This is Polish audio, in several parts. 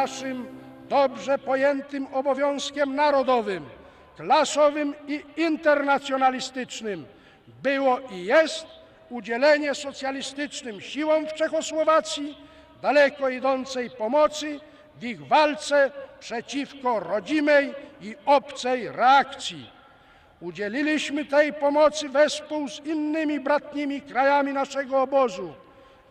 naszym dobrze pojętym obowiązkiem narodowym, klasowym i internacjonalistycznym było i jest udzielenie socjalistycznym siłom w Czechosłowacji daleko idącej pomocy w ich walce przeciwko rodzimej i obcej reakcji. Udzieliliśmy tej pomocy wespół z innymi bratnimi krajami naszego obozu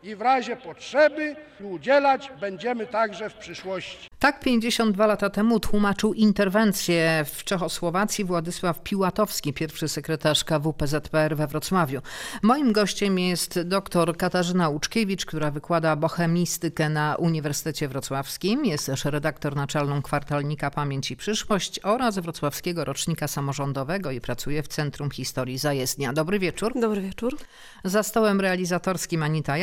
i w razie potrzeby udzielać będziemy także w przyszłości. Tak 52 lata temu tłumaczył interwencję w Czechosłowacji Władysław Piłatowski, pierwszy sekretarz KWPZPR we Wrocławiu. Moim gościem jest dr Katarzyna Łuczkiewicz, która wykłada bohemistykę na Uniwersytecie Wrocławskim. Jest też redaktor naczelną kwartalnika Pamięć i Przyszłość oraz wrocławskiego rocznika samorządowego i pracuje w Centrum Historii Zajezdnia. Dobry wieczór. Dobry wieczór. Za stołem realizatorskim Anita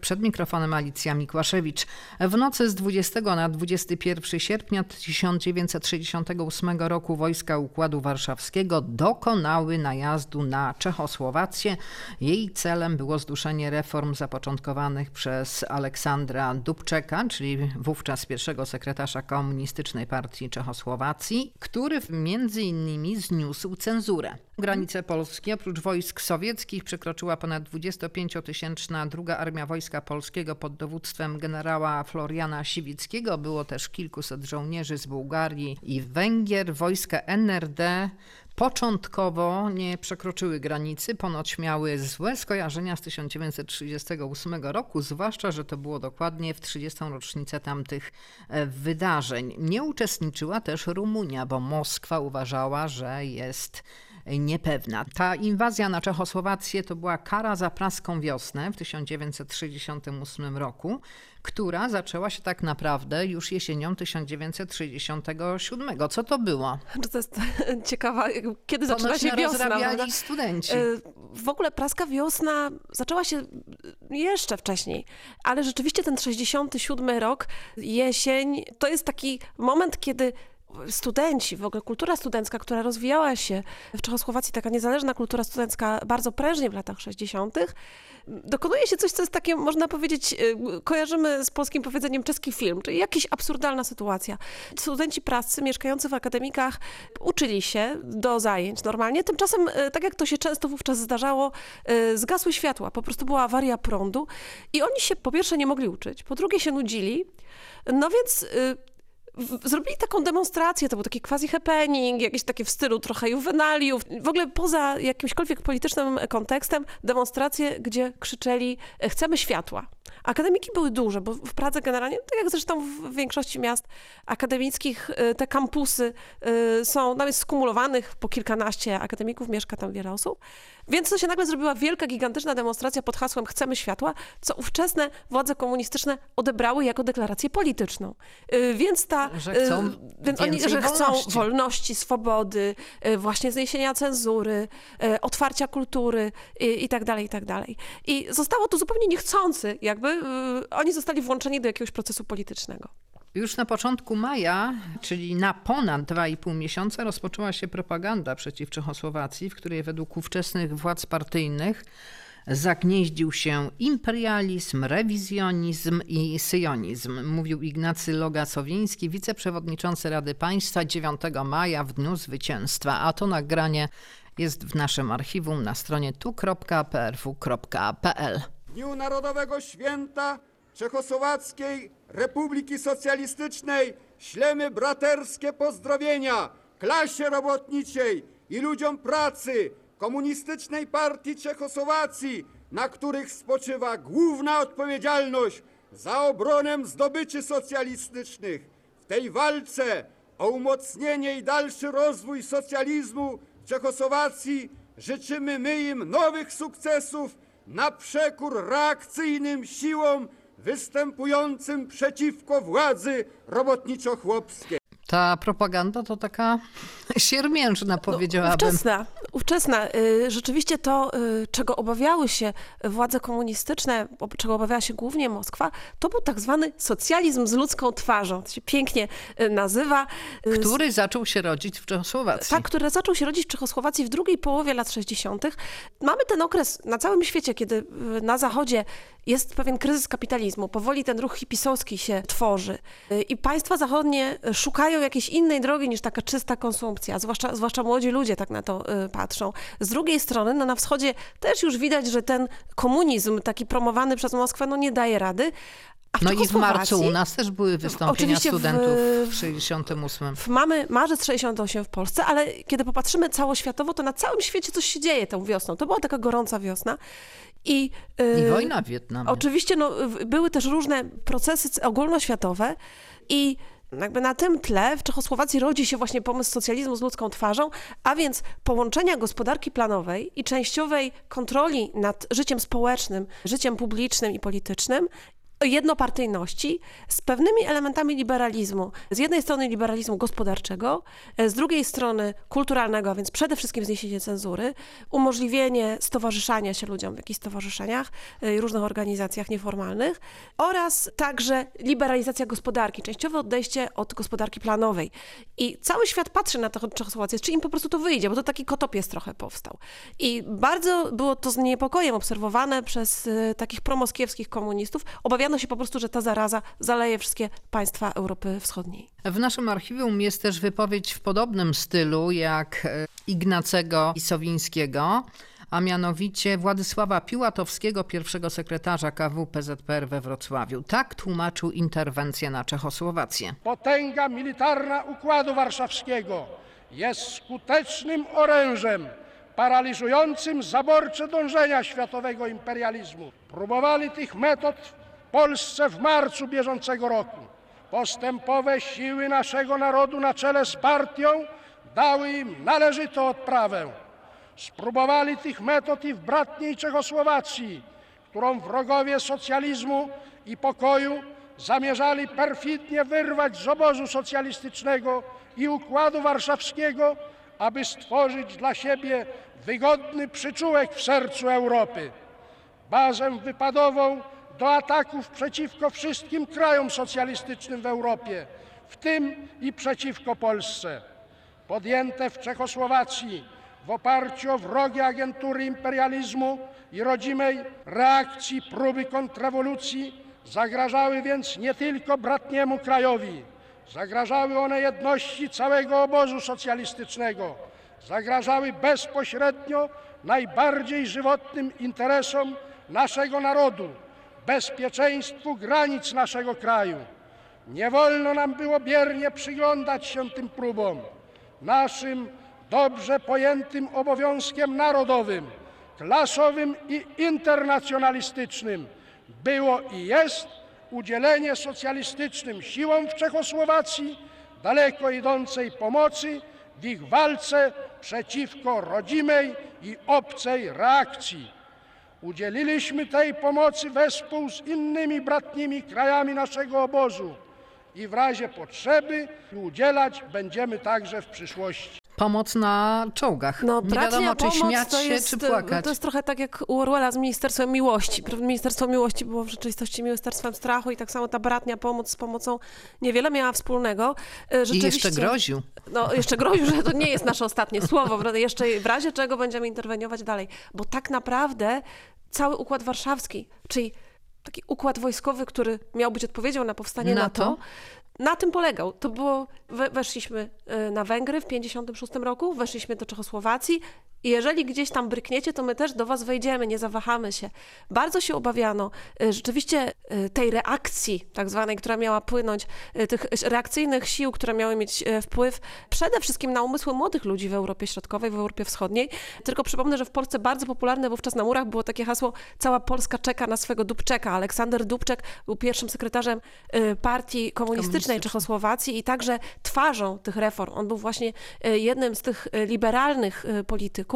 Przed mikrofonem Alicja Mikłaszewicz. W nocy z 20 na 21 sierpnia 1968 roku wojska Układu Warszawskiego dokonały najazdu na Czechosłowację. Jej celem było zduszenie reform zapoczątkowanych przez Aleksandra Dubczeka, czyli wówczas pierwszego sekretarza Komunistycznej Partii Czechosłowacji, który między innymi zniósł cenzurę. Granice Polski oprócz wojsk sowieckich przekroczyła ponad 25-tysięczna druga armia Wojska Polskiego pod dowództwem generała Floriana Siwickiego. Było też kilkuset żołnierzy z Bułgarii i Węgier. Wojska NRD początkowo nie przekroczyły granicy, ponoć miały złe skojarzenia z 1938 roku, zwłaszcza, że to było dokładnie w 30. rocznicę tamtych e, wydarzeń. Nie uczestniczyła też Rumunia, bo Moskwa uważała, że jest niepewna. Ta inwazja na Czechosłowację to była kara za praską wiosnę w 1968 roku, która zaczęła się tak naprawdę już jesienią 1967. Co to było? To jest ciekawa, kiedy zaczyna Ponoć się wiosna. rozrabiali studenci. E, W ogóle praska wiosna zaczęła się jeszcze wcześniej, ale rzeczywiście ten 67 rok, jesień, to jest taki moment, kiedy studenci, w ogóle kultura studencka, która rozwijała się w Czechosłowacji, taka niezależna kultura studencka bardzo prężnie w latach 60., dokonuje się coś, co jest takie, można powiedzieć, y, kojarzymy z polskim powiedzeniem czeski film, czyli jakaś absurdalna sytuacja. Studenci prascy mieszkający w akademikach uczyli się do zajęć normalnie, tymczasem, y, tak jak to się często wówczas zdarzało, y, zgasły światła, po prostu była awaria prądu i oni się po pierwsze nie mogli uczyć, po drugie się nudzili, no więc zrobili taką demonstrację, to był taki quasi happening, jakieś takie w stylu trochę juwenaliów, w ogóle poza jakimśkolwiek politycznym kontekstem, demonstracje, gdzie krzyczeli "E, chcemy światła. Akademiki były duże, bo w Pradze generalnie, tak jak zresztą w większości miast akademickich, y, te kampusy y, są, tam jest skumulowanych po kilkanaście akademików, mieszka tam wiele osób, więc to się nagle zrobiła wielka, gigantyczna demonstracja pod hasłem chcemy światła, co ówczesne władze komunistyczne odebrały jako deklarację polityczną. Y, Więc ta... Że chcą y, więc oni, że chcą wolności. wolności, swobody, y, właśnie zniesienia cenzury, otwarcia kultury i, i tak dalej, i tak dalej. I zostało to zupełnie niechcący, jakby oni zostali włączeni do jakiegoś procesu politycznego. Już na początku maja, czyli na ponad 2,5 miesiąca, rozpoczęła się propaganda przeciw Czechosłowacji, w której według ówczesnych władz partyjnych zagnieździł się imperializm, rewizjonizm i syjonizm, mówił Ignacy Loga-Sowiński, wiceprzewodniczący Rady Państwa 9 maja w Dniu Zwycięstwa. A to nagranie jest w naszym archiwum na stronie tu.prw.pl. W Dniu Narodowego Święta Czechosłowackiej Republiki Socjalistycznej ślemy braterskie pozdrowienia klasie robotniczej i ludziom pracy Komunistycznej Partii Czechosłowacji, na których spoczywa główna odpowiedzialność za obronę zdobyczy socjalistycznych. W tej walce o umocnienie i dalszy rozwój socjalizmu w Czechosłowacji życzymy my im nowych sukcesów na przekór reakcyjnym siłom występującym przeciwko władzy robotniczo-chłopskiej. Ta propaganda to taka siermiężna, powiedziałabym. Ówczesna, ówczesna. Y, Rzeczywiście to, y, czego obawiały się władze komunistyczne, czego obawiała się głównie Moskwa, to był tak zwany socjalizm z ludzką twarzą. To się pięknie y, nazywa. Który zaczął się rodzić w Czechosłowacji. Tak, który zaczął się rodzić w Czechosłowacji w drugiej połowie lat 60. Mamy ten okres na całym świecie, kiedy na Zachodzie jest pewien kryzys kapitalizmu. Powoli ten ruch hipisowski się tworzy Y, i państwa zachodnie y, szukają jakiejś innej drogi niż taka czysta konsumpcja, zwłaszcza, zwłaszcza młodzi ludzie tak na to y, patrzą. Z drugiej strony, no na wschodzie też już widać, że ten komunizm taki promowany przez Moskwę, no nie daje rady. No i w marcu u nas też były wystąpienia Oczywiście w- studentów w 68. w- Mamy marzec 68 w Polsce, ale kiedy popatrzymy całoświatowo, to na całym świecie coś się dzieje tą wiosną. To była taka gorąca wiosna. I, I yy, wojna w Wietnamie. Oczywiście no, były też różne procesy ogólnoświatowe i jakby na tym tle w Czechosłowacji rodzi się właśnie pomysł socjalizmu z ludzką twarzą, a więc połączenia gospodarki planowej i częściowej kontroli nad życiem społecznym, życiem publicznym i politycznym jednopartyjności z pewnymi elementami liberalizmu. Z jednej strony liberalizmu gospodarczego, e, z drugiej strony kulturalnego, a więc przede wszystkim zniesienie cenzury, umożliwienie stowarzyszania się ludziom w jakichś stowarzyszeniach e, i różnych organizacjach nieformalnych oraz także liberalizacja gospodarki, częściowe odejście od gospodarki planowej. I cały świat patrzy na tę Czechosłowację, czy im po prostu to wyjdzie, bo to taki kotopiec trochę powstał. I bardzo było to z niepokojem obserwowane przez e, takich promoskiewskich komunistów. Obawiano się po prostu, że ta zaraza zaleje wszystkie państwa Europy Wschodniej. W naszym archiwum jest też wypowiedź w podobnym stylu jak e, Ignacego Sowińskiego, a mianowicie Władysława Piłatowskiego, pierwszego sekretarza KW PZPR we Wrocławiu. Tak tłumaczył interwencję na Czechosłowację. Potęga militarna Układu Warszawskiego jest skutecznym orężem paraliżującym zaborcze dążenia światowego imperializmu. Próbowali tych metod Polsce w marcu bieżącego roku. Postępowe siły naszego narodu na czele z partią dały im należytą odprawę. Spróbowali tych metod i w bratniej Czechosłowacji, którą wrogowie socjalizmu i pokoju zamierzali perfidnie wyrwać z obozu socjalistycznego i układu warszawskiego, aby stworzyć dla siebie wygodny przyczółek w sercu Europy. Bazę wypadową do ataków przeciwko wszystkim krajom socjalistycznym w Europie, w tym i przeciwko Polsce podjęte w Czechosłowacji w oparciu o wrogie agentury imperializmu i rodzimej reakcji próby kontrrewolucji zagrażały więc nie tylko bratniemu krajowi, zagrażały one jedności całego obozu socjalistycznego, zagrażały bezpośrednio najbardziej żywotnym interesom naszego narodu, bezpieczeństwu granic naszego kraju. Nie wolno nam było biernie przyglądać się tym próbom. Naszym dobrze pojętym obowiązkiem narodowym, klasowym i internacjonalistycznym było i jest udzielenie socjalistycznym siłom w Czechosłowacji daleko idącej pomocy w ich walce przeciwko rodzimej i obcej reakcji. Udzieliliśmy tej pomocy wespół z innymi bratnimi krajami naszego obozu i w razie potrzeby udzielać będziemy także w przyszłości. Pomoc na czołgach. No, Nie bratnia wiadomo, czy pomoc śmiać to się, jest, czy płakać. To jest trochę tak jak u Orwella z Ministerstwem Miłości. Ministerstwo Miłości było w rzeczywistości Ministerstwem Strachu i tak samo ta bratnia pomoc z pomocą niewiele miała wspólnego. E, I jeszcze groził. No, jeszcze groził, że to nie jest nasze ostatnie słowo. Jeszcze w razie czego będziemy interweniować dalej. Bo tak naprawdę cały Układ Warszawski, czyli taki układ wojskowy, który miał być odpowiedzią na powstanie NATO? NATO, na tym polegał. To było, we, weszliśmy y, na Węgry w 1956 roku, weszliśmy do Czechosłowacji i jeżeli gdzieś tam brykniecie, to my też do was wejdziemy, nie zawahamy się. Bardzo się obawiano y, rzeczywiście y, tej reakcji, tak zwanej, która miała płynąć, y, tych reakcyjnych sił, które miały mieć wpływ przede wszystkim na umysły młodych ludzi w Europie Środkowej, w Europie Wschodniej. Tylko przypomnę, że w Polsce bardzo popularne wówczas na murach było takie hasło cała Polska czeka na swego Dubczeka. Aleksander Dubczek był pierwszym sekretarzem partii komunistycznej. Czechosłowacji i także twarzą tych reform. On był właśnie jednym z tych liberalnych polityków,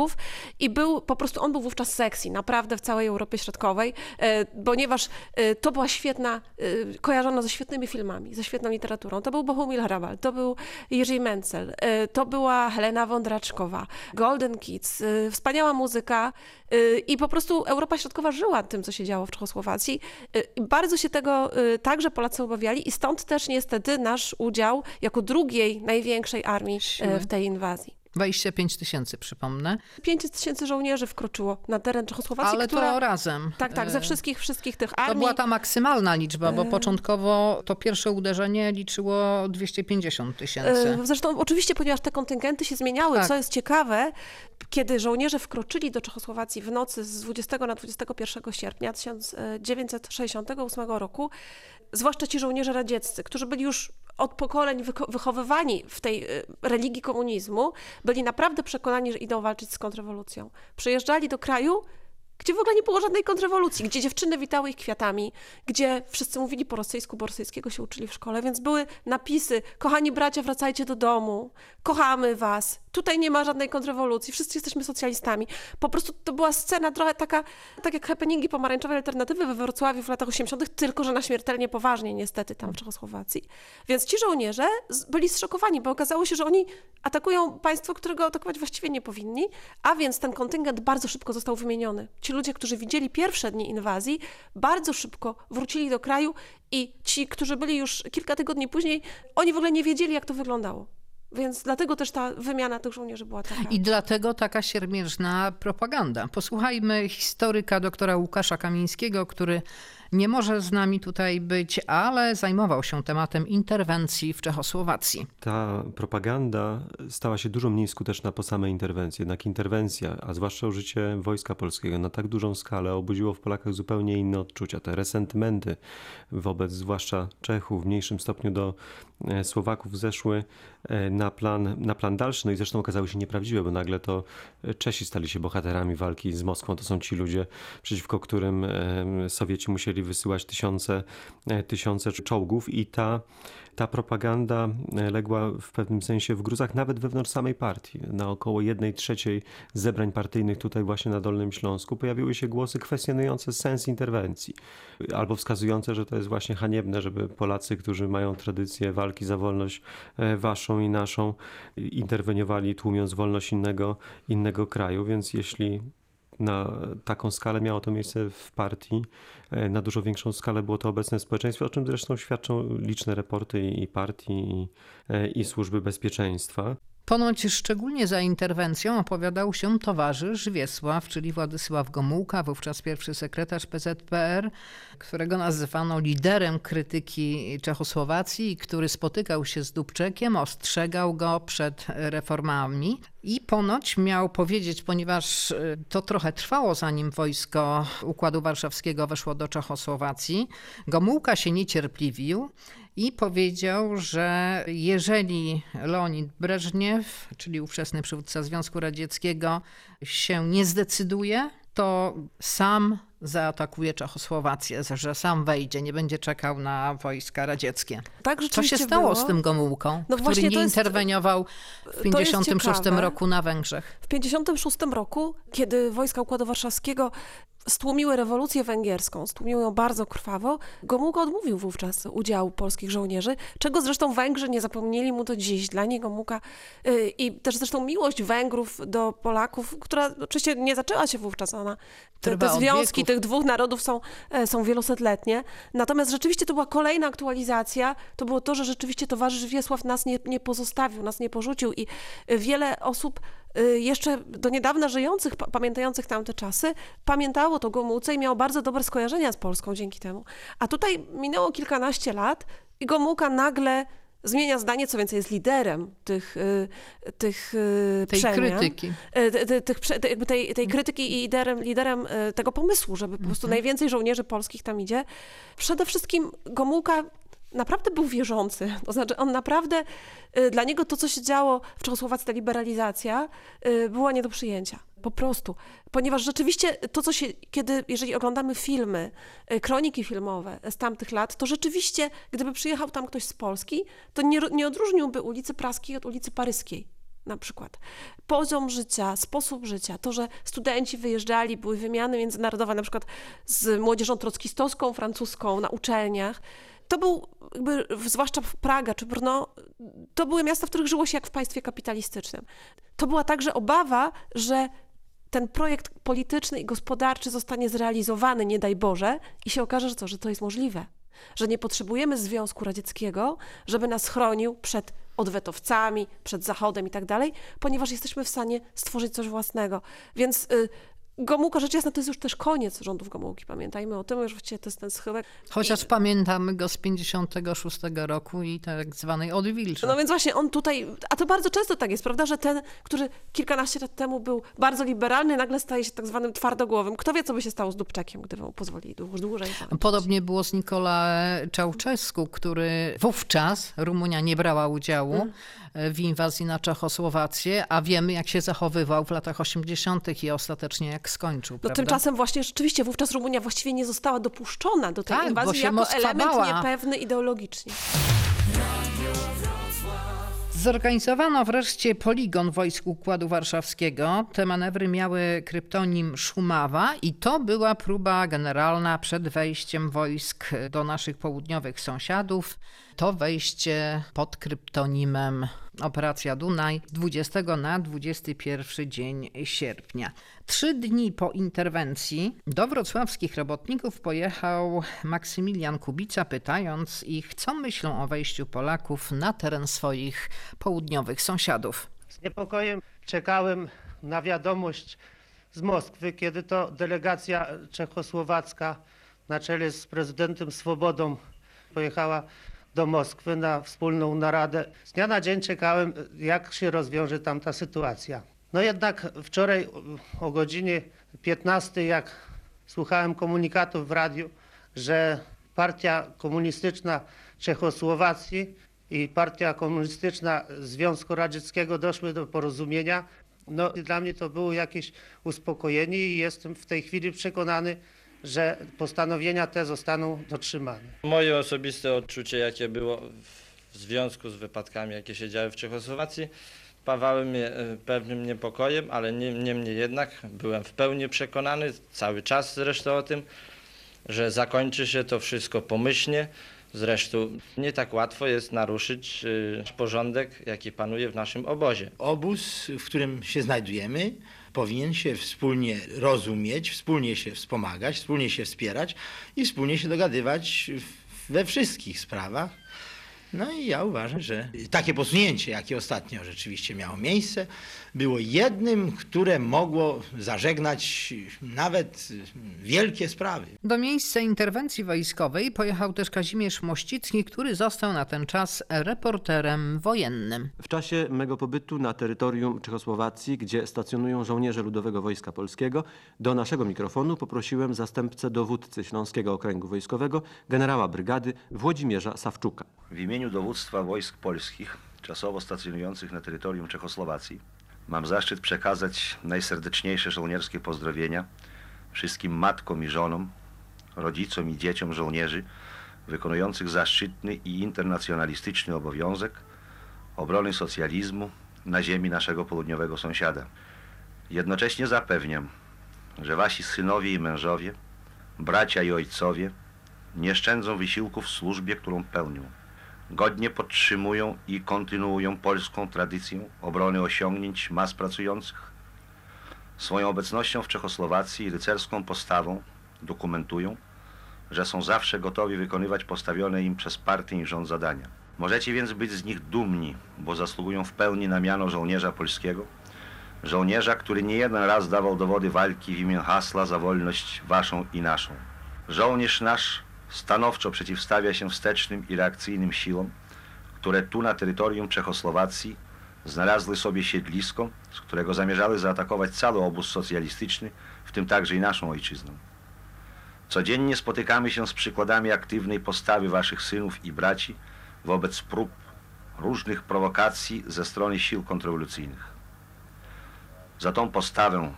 i był po prostu, on był wówczas sexy, naprawdę w całej Europie Środkowej, e, ponieważ e, to była świetna, e, kojarzona ze świetnymi filmami, ze świetną literaturą. To był Bohumil Hrabal, to był Jerzy Mencel, to była Helena Wądraczkowa, Golden Kids, wspaniała muzyka i po prostu Europa Środkowa żyła tym, co się działo w Czechosłowacji. Bardzo się tego także Polacy obawiali i stąd też niestety nasz udział jako drugiej największej armii Siły. w tej inwazji. 25 tysięcy, przypomnę. 5 tysięcy żołnierzy wkroczyło na teren Czechosłowacji, Ale która... to razem. Tak, tak, ze E, wszystkich, wszystkich tych To armii. była ta maksymalna liczba, E. bo początkowo to pierwsze uderzenie liczyło 250 tysięcy. E, Zresztą oczywiście, ponieważ te kontyngenty się zmieniały, Tak. co jest ciekawe, kiedy żołnierze wkroczyli do Czechosłowacji w nocy z 20 na 21 sierpnia 1968 roku, zwłaszcza ci żołnierze radzieccy, którzy byli już od pokoleń wycho- wychowywani w tej e, religii komunizmu, byli naprawdę przekonani, że idą walczyć z kontrrewolucją. Przyjeżdżali do kraju, gdzie w ogóle nie było żadnej kontrrewolucji, gdzie dziewczyny witały ich kwiatami, gdzie wszyscy mówili po rosyjsku, bo rosyjskiego się uczyli w szkole, więc były napisy, kochani bracia, wracajcie do domu, kochamy was, tutaj nie ma żadnej kontrrewolucji, wszyscy jesteśmy socjalistami. Po prostu to była scena trochę taka, tak jak happeningi pomarańczowej alternatywy we Wrocławiu w latach 80., tylko że na śmiertelnie poważnie niestety tam w Czechosłowacji. Więc ci żołnierze byli zszokowani, bo okazało się, że oni atakują państwo, którego atakować właściwie nie powinni, a więc ten kontyngent bardzo szybko został wymieniony. Ci ludzie, którzy widzieli pierwsze dni inwazji, bardzo szybko wrócili do kraju i ci, którzy byli już kilka tygodni później, oni w ogóle nie wiedzieli, jak to wyglądało. Więc dlatego też ta wymiana tych żołnierzy była taka. I dlatego taka siermiężna propaganda. Posłuchajmy historyka doktora Łukasza Kamińskiego, który nie może z nami tutaj być, ale zajmował się tematem interwencji w Czechosłowacji. Ta propaganda stała się dużo mniej skuteczna po samej interwencji. Jednak interwencja, a zwłaszcza użycie wojska polskiego na tak dużą skalę obudziło w Polakach zupełnie inne odczucia. Te resentymenty wobec zwłaszcza Czechów, w mniejszym stopniu do e, Słowaków zeszły e, na plan, na plan dalszy. No i zresztą okazały się nieprawdziwe, bo nagle to Czesi stali się bohaterami walki z Moskwą. To są ci ludzie, przeciwko którym Sowieci musieli wysyłać tysiące, e, tysiące czołgów i ta ta propaganda e, legła w pewnym sensie w gruzach nawet wewnątrz samej partii. Na około jednej trzeciej zebrań partyjnych tutaj właśnie na Dolnym Śląsku pojawiły się głosy kwestionujące sens interwencji. Albo wskazujące, że to jest właśnie haniebne, żeby Polacy, którzy mają tradycję walki za wolność e, waszą i naszą, interweniowali tłumiąc wolność innego, innego kraju. Więc jeśli na taką skalę miało to miejsce w partii. E, Na dużo większą skalę było to obecne w społeczeństwie, o czym zresztą świadczą liczne raporty i partii, i, e, i służby bezpieczeństwa. Ponoć szczególnie za interwencją opowiadał się towarzysz Wiesław, czyli Władysław Gomułka, wówczas pierwszy sekretarz PZPR, którego nazywano liderem krytyki Czechosłowacji, i który spotykał się z Dubczekiem, ostrzegał go przed reformami. I ponoć miał powiedzieć, ponieważ y, to trochę trwało, zanim wojsko Układu Warszawskiego weszło do Czechosłowacji, Gomułka się niecierpliwił i powiedział, że jeżeli Leonid Breżniew, czyli ówczesny przywódca Związku Radzieckiego, się nie zdecyduje, to sam zaatakuje Czechosłowację, że sam wejdzie, nie będzie czekał na wojska radzieckie. tak Co się stało było. z tym Gomułką, No który nie jest- interweniował w to jest 1956 ciekawe. roku na Węgrzech? W 1956 roku, kiedy wojska Układu Warszawskiego stłumiły rewolucję węgierską, stłumiły ją bardzo krwawo, Gomułka odmówił wówczas udziału polskich żołnierzy, czego zresztą Węgrzy nie zapomnieli mu do dziś. Dla niego Gomułka y, i też zresztą miłość Węgrów do Polaków, która oczywiście nie zaczęła się wówczas, ona, te, te związki tych dwóch narodów są, e, są wielosetletnie. Natomiast rzeczywiście to była kolejna aktualizacja, to było to, że rzeczywiście towarzysz Wiesław nas nie, nie pozostawił, nas nie porzucił i y, wiele osób jeszcze do niedawna żyjących, pa- pamiętających tamte czasy, pamiętało to Gomułce i miało bardzo dobre skojarzenia z Polską dzięki temu. A tutaj minęło kilkanaście lat i Gomułka nagle zmienia zdanie, co więcej jest liderem tych, y, tych y, Tej przemian. krytyki. Tych, tej, tej krytyki i liderem, liderem tego pomysłu, żeby po prostu najwięcej żołnierzy polskich tam idzie. Przede wszystkim Gomułka naprawdę był wierzący. To znaczy on naprawdę, e, dla niego to, co się działo w Czechosłowacji, ta liberalizacja, e, była nie do przyjęcia. Po prostu. Ponieważ rzeczywiście to, co się, kiedy, jeżeli oglądamy filmy, e, kroniki filmowe z tamtych lat, to rzeczywiście, gdyby przyjechał tam ktoś z Polski, to nie, nie odróżniłby ulicy Praskiej od ulicy Paryskiej. na przykład. Poziom życia, sposób życia, to, że studenci wyjeżdżali, były wymiany międzynarodowe, na przykład z młodzieżą trockistowską, francuską na uczelniach. To był, jakby, zwłaszcza Praga czy Brno, to były miasta, w których żyło się jak w państwie kapitalistycznym. To była także obawa, że ten projekt polityczny i gospodarczy zostanie zrealizowany, nie daj Boże, i się okaże, że że to jest możliwe. Że nie potrzebujemy Związku Radzieckiego, żeby nas chronił przed odwetowcami, przed Zachodem i tak dalej, ponieważ jesteśmy w stanie stworzyć coś własnego. Więc y, Gomułka, rzecz jasna, to jest już też koniec rządów Gomułki, pamiętajmy o tym, już właściwie to jest ten schyłek. Chociaż pamiętamy go z 56 roku i tak zwanej odwilży. No więc właśnie on tutaj, a to bardzo często tak jest, prawda, że ten, który kilkanaście lat temu był bardzo liberalny, nagle staje się tak zwanym twardogłowym. Kto wie, co by się stało z Dubczakiem, gdyby mu pozwolili dłuż, dłużej. rządzić. Podobnie było z Nicola Ceausescu, który wówczas Rumunia nie brała udziału Mm. w inwazji na Czechosłowację, a wiemy jak się zachowywał w latach 80. i ostatecznie jak skończył. No prawda? tymczasem właśnie rzeczywiście wówczas Rumunia właściwie nie została dopuszczona do tej Tak, bo inwazji się jako Moskwa element bała. niepewny ideologicznie. Zorganizowano wreszcie poligon wojsk Układu Warszawskiego. Te manewry miały kryptonim Szumawa i to była próba generalna przed wejściem wojsk do naszych południowych sąsiadów. To wejście pod kryptonimem Operacja Dunaj 20 na 21 dzień sierpnia. Trzy dni po interwencji do wrocławskich robotników pojechał Maksymilian Kubica, pytając ich, co myślą o wejściu Polaków na teren swoich południowych sąsiadów. Z niepokojem czekałem na wiadomość z Moskwy, kiedy to delegacja czechosłowacka na czele z prezydentem Swobodą pojechała do Moskwy na wspólną naradę. Z dnia na dzień czekałem, jak się rozwiąże tam ta sytuacja. No jednak wczoraj o godzinie 15, jak słuchałem komunikatów w radiu, że Partia Komunistyczna Czechosłowacji i Partia Komunistyczna Związku Radzieckiego doszły do porozumienia. No, dla mnie to było jakieś uspokojenie i jestem w tej chwili przekonany, że postanowienia te zostaną dotrzymane. Moje osobiste odczucie, jakie było w związku z wypadkami, jakie się działy w Czechosłowacji, pawały mnie e, pewnym niepokojem, ale nie- niemniej jednak byłem w pełni przekonany, cały czas zresztą o tym, że zakończy się to wszystko pomyślnie. Zresztą nie tak łatwo jest naruszyć e, porządek, jaki panuje w naszym obozie. Obóz, w którym się znajdujemy, powinien się wspólnie rozumieć, wspólnie się wspomagać, wspólnie się wspierać i wspólnie się dogadywać we wszystkich sprawach. No i ja uważam, że takie posunięcie, jakie ostatnio rzeczywiście miało miejsce, było jednym, które mogło zażegnać nawet wielkie sprawy. Do miejsca interwencji wojskowej pojechał też Kazimierz Mościcki, który został na ten czas reporterem wojennym. W czasie mego pobytu na terytorium Czechosłowacji, gdzie stacjonują żołnierze Ludowego Wojska Polskiego, do naszego mikrofonu poprosiłem zastępcę dowódcy Śląskiego Okręgu Wojskowego, generała brygady Włodzimierza Sawczuka. W imieniu dowództwa wojsk polskich czasowo stacjonujących na terytorium Czechosłowacji mam zaszczyt przekazać najserdeczniejsze żołnierskie pozdrowienia wszystkim matkom i żonom, rodzicom i dzieciom żołnierzy wykonujących zaszczytny i internacjonalistyczny obowiązek obrony socjalizmu na ziemi naszego południowego sąsiada. Jednocześnie zapewniam, że wasi synowie i mężowie, bracia i ojcowie nie szczędzą wysiłków w służbie, którą pełnią godnie podtrzymują i kontynuują polską tradycję obrony osiągnięć mas pracujących. Swoją obecnością w Czechosłowacji i rycerską postawą dokumentują, że są zawsze gotowi wykonywać postawione im przez partię i rząd zadania. Możecie więc być z nich dumni, bo zasługują w pełni na miano żołnierza polskiego, żołnierza, który nie jeden raz dawał dowody walki w imię hasła za wolność waszą i naszą. Żołnierz nasz stanowczo przeciwstawia się wstecznym i reakcyjnym siłom, które tu na terytorium Czechosłowacji znalazły sobie siedlisko, z którego zamierzały zaatakować cały obóz socjalistyczny, w tym także i naszą ojczyznę. Codziennie spotykamy się z przykładami aktywnej postawy waszych synów i braci wobec prób różnych prowokacji ze strony sił kontrrewolucyjnych. Za tą postawę,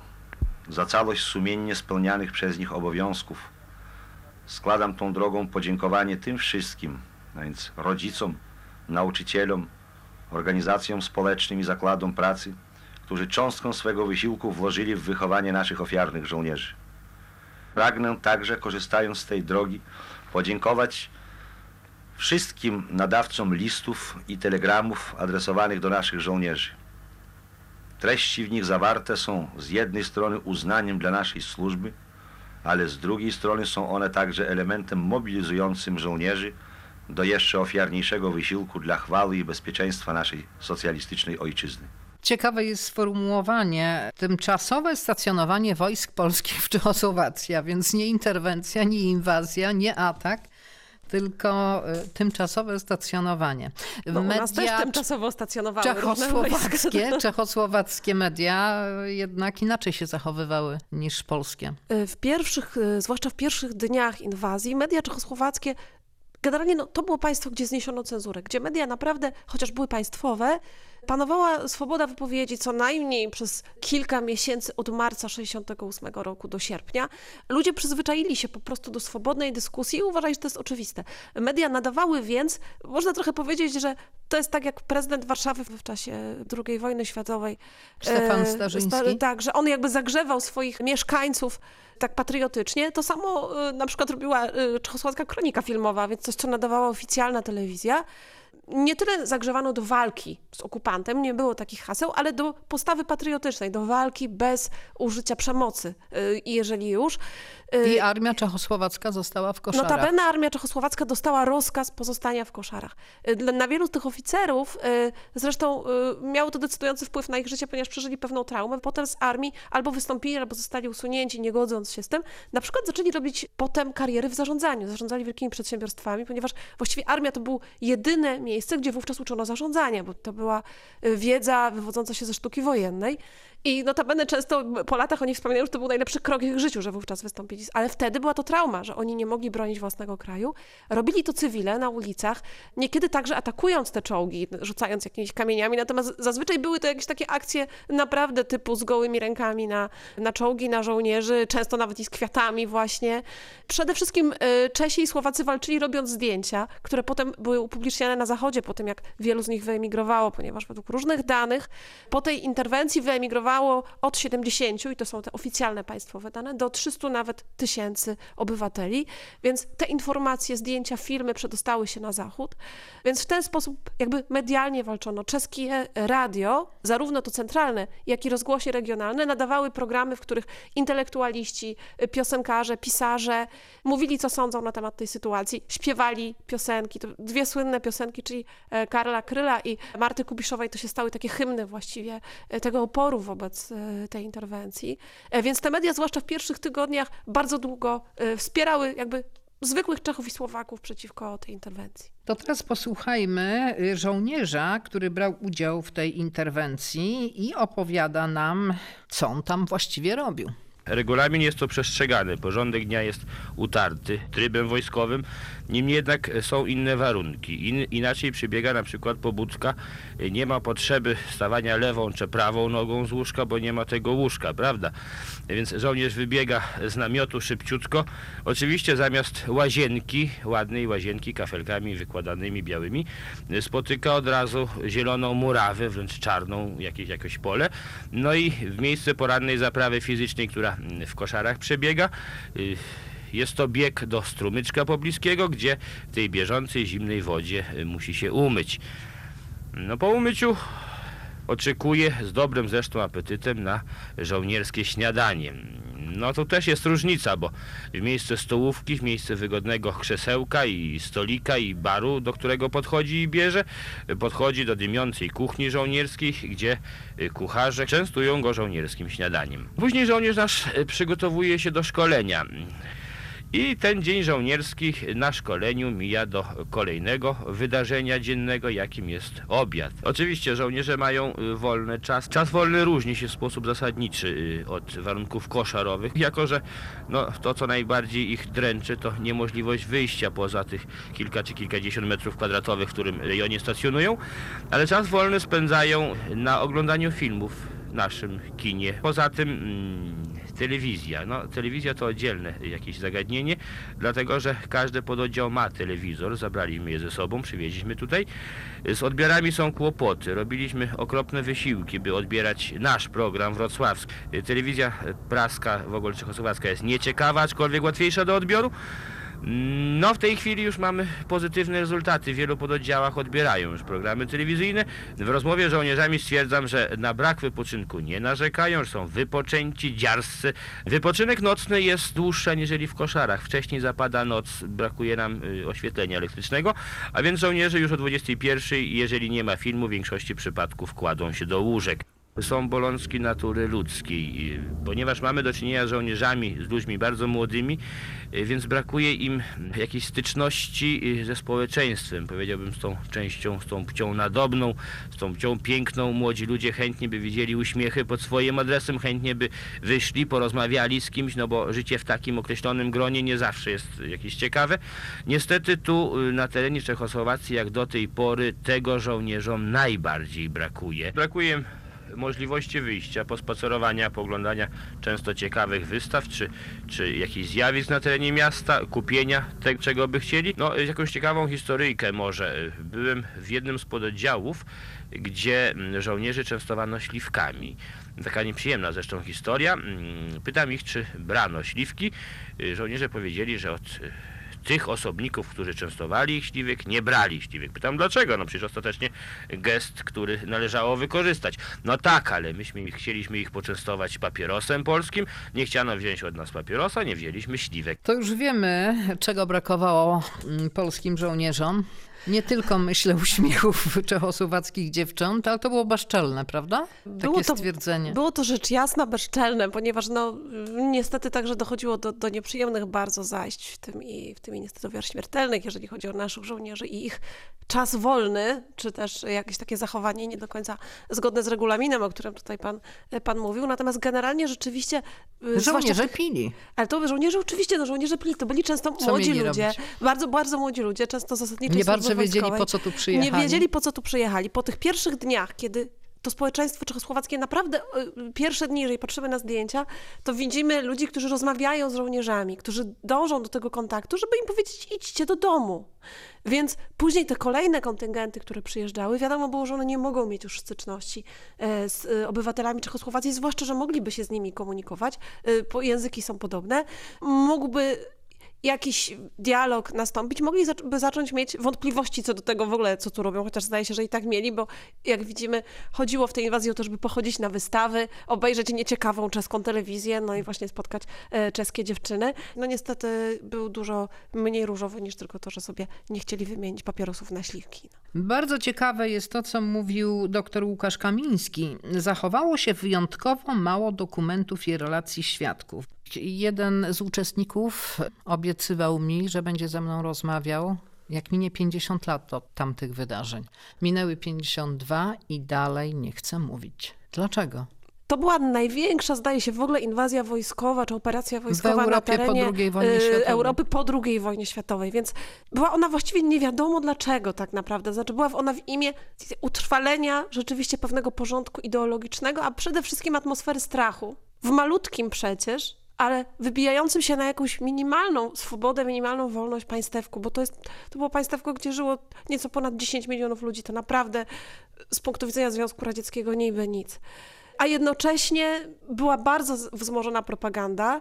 za całość sumiennie spełnianych przez nich obowiązków, składam tą drogą podziękowanie tym wszystkim, a więc rodzicom, nauczycielom, organizacjom społecznym i zakładom pracy, którzy cząstką swego wysiłku włożyli w wychowanie naszych ofiarnych żołnierzy. Pragnę także, korzystając z tej drogi, podziękować wszystkim nadawcom listów i telegramów adresowanych do naszych żołnierzy. Treści w nich zawarte są z jednej strony uznaniem dla naszej służby, ale z drugiej strony są one także elementem mobilizującym żołnierzy do jeszcze ofiarniejszego wysiłku dla chwały i bezpieczeństwa naszej socjalistycznej ojczyzny. Ciekawe jest sformułowanie tymczasowe stacjonowanie wojsk polskich w Czechosłowacji, a więc nie interwencja, nie inwazja, nie atak, tylko y, tymczasowe stacjonowanie. Bo u nas też Media tymczasowo stacjonowały czechosłowackie, czechosłowackie media jednak inaczej się zachowywały niż polskie. W pierwszych, y, zwłaszcza w pierwszich dniach inwazji, media czechosłowackie generalnie no, to było państwo, gdzie zniesiono cenzurę, gdzie media naprawdę, chociaż były państwowe, panowała swoboda wypowiedzi co najmniej przez kilka miesięcy od marca 68 roku do sierpnia. Ludzie przyzwyczaili się po prostu do swobodnej dyskusji i uważali, że to jest oczywiste. Media nadawały więc, można trochę powiedzieć, że to jest tak jak prezydent Warszawy w czasie II wojny światowej. Stefan e, Starzyński. sta- Tak, że on jakby zagrzewał swoich mieszkańców tak patriotycznie. To samo y, na przykład robiła y, czechosłowacka kronika filmowa, więc coś, co nadawała oficjalna telewizja. Nie tyle zagrzewano do walki z okupantem, nie było takich haseł, ale do postawy patriotycznej, do walki bez użycia przemocy. Y, jeżeli już. y, I armia czechosłowacka została w koszarach. Notabene armia czechosłowacka dostała rozkaz pozostania w koszarach. Y, Na wielu z tych oficerów zresztą miało to decydujący wpływ na ich życie, ponieważ przeżyli pewną traumę. Potem z armii albo wystąpili, albo zostali usunięci, nie godząc się z tym. Na przykład zaczęli robić potem kariery w zarządzaniu. Zarządzali wielkimi przedsiębiorstwami, ponieważ właściwie armia to było jedyne miejsce, gdzie wówczas uczono zarządzania, bo to była y, wiedza wywodząca się ze sztuki wojennej. I notabene często po latach oni wspominają, że to był najlepszy krok w ich życiu, że wówczas wystąpili. Ale wtedy była to trauma, że oni nie mogli bronić własnego kraju. Robili to cywile na ulicach, niekiedy także atakując te czołgi, rzucając jakimiś kamieniami. Natomiast zazwyczaj były to jakieś takie akcje naprawdę typu z gołymi rękami na, na czołgi, na żołnierzy, często nawet i z kwiatami właśnie. Przede wszystkim y, Czesi i Słowacy walczyli robiąc zdjęcia, które potem były upubliczniane na Zachodzie, po tym jak wielu z nich wyemigrowało, ponieważ według różnych danych po tej interwencji wyemigrowało od 70, i to są te oficjalne państwowe dane, do 300 nawet tysięcy obywateli, więc te informacje, zdjęcia, filmy przedostały się na Zachód, więc w ten sposób jakby medialnie walczono. Czeskie radio, zarówno to centralne, jak i rozgłośnie regionalne, nadawały programy, w których intelektualiści, piosenkarze, pisarze mówili, co sądzą na temat tej sytuacji, śpiewali piosenki. To dwie słynne piosenki, czyli e, Karla Kryla i Marty Kubiszowej, to się stały takie hymny właściwie e, tego oporu wobec e, tej interwencji. E, Więc te media, zwłaszcza w pierwszych tygodniach, bardzo długo e, wspierały jakby zwykłych Czechów i Słowaków przeciwko tej interwencji. To teraz posłuchajmy żołnierza, który brał udział w tej interwencji i opowiada nam, co on tam właściwie robił. Regulamin jest to przestrzegany, porządek dnia jest utarty trybem wojskowym, niemniej jednak są inne warunki. In, inaczej przebiega na przykład pobudka, nie ma potrzeby stawania lewą czy prawą nogą z łóżka, bo nie ma tego łóżka, prawda? Więc żołnierz wybiega z namiotu szybciutko, oczywiście zamiast łazienki, ładnej łazienki kafelkami wykładanymi białymi, spotyka od razu zieloną murawę, wręcz czarną, jakieś, jakieś pole, no i w miejsce porannej zaprawy fizycznej, która w koszarach przebiega. Jest to bieg do strumyczka pobliskiego, gdzie w tej bieżącej, zimnej wodzie y, musi się umyć. No po umyciu oczekuje z dobrym zresztą apetytem na żołnierskie śniadanie. No to też jest różnica, bo w miejsce stołówki, w miejsce wygodnego krzesełka i stolika i baru, do którego podchodzi i bierze, podchodzi do dymiącej kuchni żołnierskiej, gdzie y, kucharze częstują go żołnierskim śniadaniem. Później żołnierz nasz y, przygotowuje się do szkolenia. I ten dzień żołnierski na szkoleniu mija do kolejnego wydarzenia dziennego, jakim jest obiad. Oczywiście żołnierze mają y, wolny czas. Czas wolny różni się w sposób zasadniczy y, od warunków koszarowych, jako że no, to, co najbardziej ich dręczy, to niemożliwość wyjścia poza tych kilka czy kilkadziesiąt metrów kwadratowych, w którym rejonie stacjonują, ale czas wolny spędzają na oglądaniu filmów naszym kinie. Poza tym mm, telewizja. No, telewizja to oddzielne jakieś zagadnienie, dlatego że każdy pododdział ma telewizor. Zabraliśmy je ze sobą, przywieźliśmy tutaj. Z odbiorami są kłopoty. Robiliśmy okropne wysiłki, by odbierać nasz program wrocławski. Telewizja praska, w ogóle czechosłowacka jest nieciekawa, aczkolwiek łatwiejsza do odbioru. No, w tej chwili już mamy pozytywne rezultaty. W wielu pododdziałach odbierają już programy telewizyjne. W rozmowie z żołnierzami stwierdzam, że na brak wypoczynku nie narzekają, że są wypoczęci, dziarscy. Wypoczynek nocny jest dłuższy aniżeli w koszarach. Wcześniej zapada noc, brakuje nam y, oświetlenia elektrycznego, a więc żołnierze już o 21, jeżeli nie ma filmu, w większości przypadków kładą się do łóżek są bolączki natury ludzkiej, y, ponieważ mamy do czynienia z żołnierzami, z ludźmi bardzo młodymi, y, więc brakuje im jakiejś styczności y, ze społeczeństwem, powiedziałbym z tą częścią, z tą płcią nadobną, z tą płcią piękną. Młodzi ludzie chętnie by widzieli uśmiechy pod swoim adresem, chętnie by wyszli, porozmawiali z kimś, no bo życie w takim określonym gronie nie zawsze jest jakieś ciekawe. Niestety tu na terenie Czechosłowacji jak do tej pory tego żołnierzom najbardziej brakuje. Brakuje możliwości wyjścia, pospacerowania, poglądania często ciekawych wystaw, czy, czy jakichś zjawisk na terenie miasta, kupienia tego, czego by chcieli. No, jakąś ciekawą historyjkę może. Byłem w jednym z pododdziałów, gdzie żołnierzy częstowano śliwkami. Taka nieprzyjemna zresztą historia. Pytam ich, czy brano śliwki. Żołnierze powiedzieli, że od tych osobników, którzy częstowali śliwek, nie brali śliwek. Pytam dlaczego? No przecież ostatecznie gest, który należało wykorzystać. No tak, ale myśmy chcieliśmy ich poczęstować papierosem polskim, nie chciano wziąć od nas papierosa, nie wzięliśmy śliwek. To już wiemy, czego brakowało mm, polskim żołnierzom. Nie tylko myślę uśmiechów czechosłowackich dziewcząt, ale to było bezczelne, prawda? Takie Było to- stwierdzenie. Było to rzecz jasna, bezczelne, ponieważ no, niestety także dochodziło do, do nieprzyjemnych bardzo zajść, w tym, i, w tym i niestety ofiar śmiertelnych, jeżeli chodzi o naszych żołnierzy i ich czas wolny, czy też jakieś takie zachowanie nie do końca zgodne z regulaminem, o którym tutaj pan, pan mówił. Natomiast generalnie rzeczywiście... y, Żołnierze tych- pili. Ale to żołnierze oczywiście, no żołnierze pili, to byli często Co młodzi ludzie, robić? bardzo, bardzo młodzi ludzie, często zasadniczej Nie służby wiedzieli, po co tu przyjechali. Nie wiedzieli, po co tu przyjechali. Po tych pierwszych dniach, kiedy to społeczeństwo czechosłowackie naprawdę y, pierwsze dni, jeżeli patrzymy na zdjęcia, to widzimy ludzi, którzy rozmawiają z żołnierzami, którzy dążą do tego kontaktu, żeby im powiedzieć idźcie do domu. Więc później te kolejne kontyngenty, które przyjeżdżały, wiadomo było, że one nie mogą mieć już styczności e, z e, obywatelami Czechosłowacji, zwłaszcza, że mogliby się z nimi komunikować, e, bo języki są podobne. Mógłby jakiś dialog nastąpić, mogli zacząć mieć wątpliwości co do tego w ogóle, co tu robią, chociaż zdaje się, że i tak mieli, bo jak widzimy, chodziło w tej inwazji o to, żeby pochodzić na wystawy, obejrzeć nieciekawą czeską telewizję, no i właśnie spotkać e, czeskie dziewczyny. No niestety był dużo mniej różowy niż tylko to, że sobie nie chcieli wymienić papierosów na śliwki. No. Bardzo ciekawe jest to, co mówił dr Łukasz Kamiński. Zachowało się wyjątkowo mało dokumentów i relacji świadków. Jeden z uczestników obiecywał mi, że będzie ze mną rozmawiał, jak minie 50 lat od tamtych wydarzeń. Minęły 52 i dalej nie chce mówić. Dlaczego? To była największa, zdaje się, w ogóle inwazja wojskowa, czy operacja wojskowa na po terenie wojnie y. Europy po II wojnie światowej, więc była ona właściwie nie wiadomo dlaczego tak naprawdę. Znaczy była ona w imię utrwalenia rzeczywiście pewnego porządku ideologicznego, a przede wszystkim atmosfery strachu. W malutkim przecież, ale wybijającym się na jakąś minimalną swobodę, minimalną wolność państewku, bo to, jest, to było państewko, gdzie żyło nieco ponad 10 milionów ludzi. To naprawdę z punktu widzenia Związku Radzieckiego niby nic a jednocześnie była bardzo wzmożona propaganda,